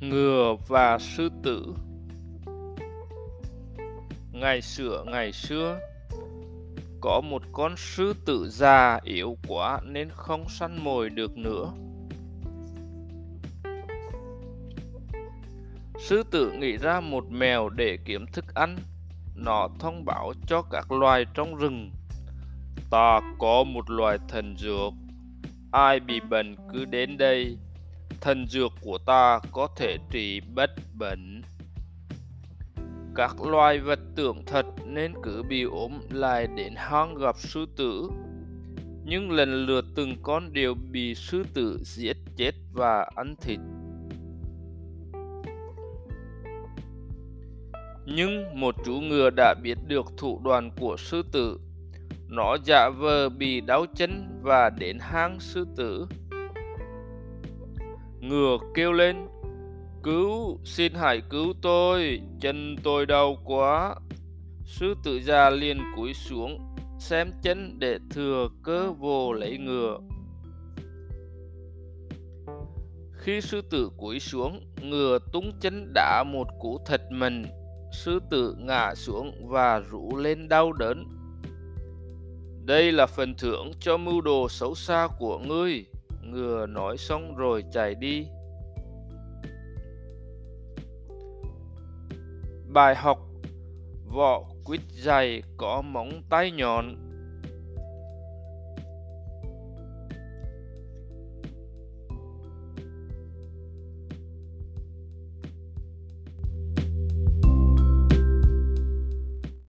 ngựa và sư tử. Ngày xưa ngày xưa, có một con sư tử già yếu quá nên không săn mồi được nữa. Sư tử nghĩ ra một mèo để kiếm thức ăn. Nó thông báo cho các loài trong rừng, ta có một loài thần dược. Ai bị bệnh cứ đến đây thần dược của ta có thể trị bất bệnh. Các loài vật tưởng thật nên cứ bị ốm lại đến hang gặp sư tử. Nhưng lần lượt từng con đều bị sư tử giết chết và ăn thịt. Nhưng một chú ngựa đã biết được thủ đoạn của sư tử. Nó giả vờ bị đau chân và đến hang sư tử ngựa kêu lên, cứu, xin hãy cứu tôi, chân tôi đau quá. Sư tử già liền cúi xuống, xem chân để thừa cơ vô lấy ngựa. Khi sư tử cúi xuống, ngựa tung chân đá một cú thật mình sư tử ngã xuống và rú lên đau đớn. Đây là phần thưởng cho mưu đồ xấu xa của ngươi ngừa nói xong rồi chạy đi. Bài học vỏ quýt dày có móng tay nhọn.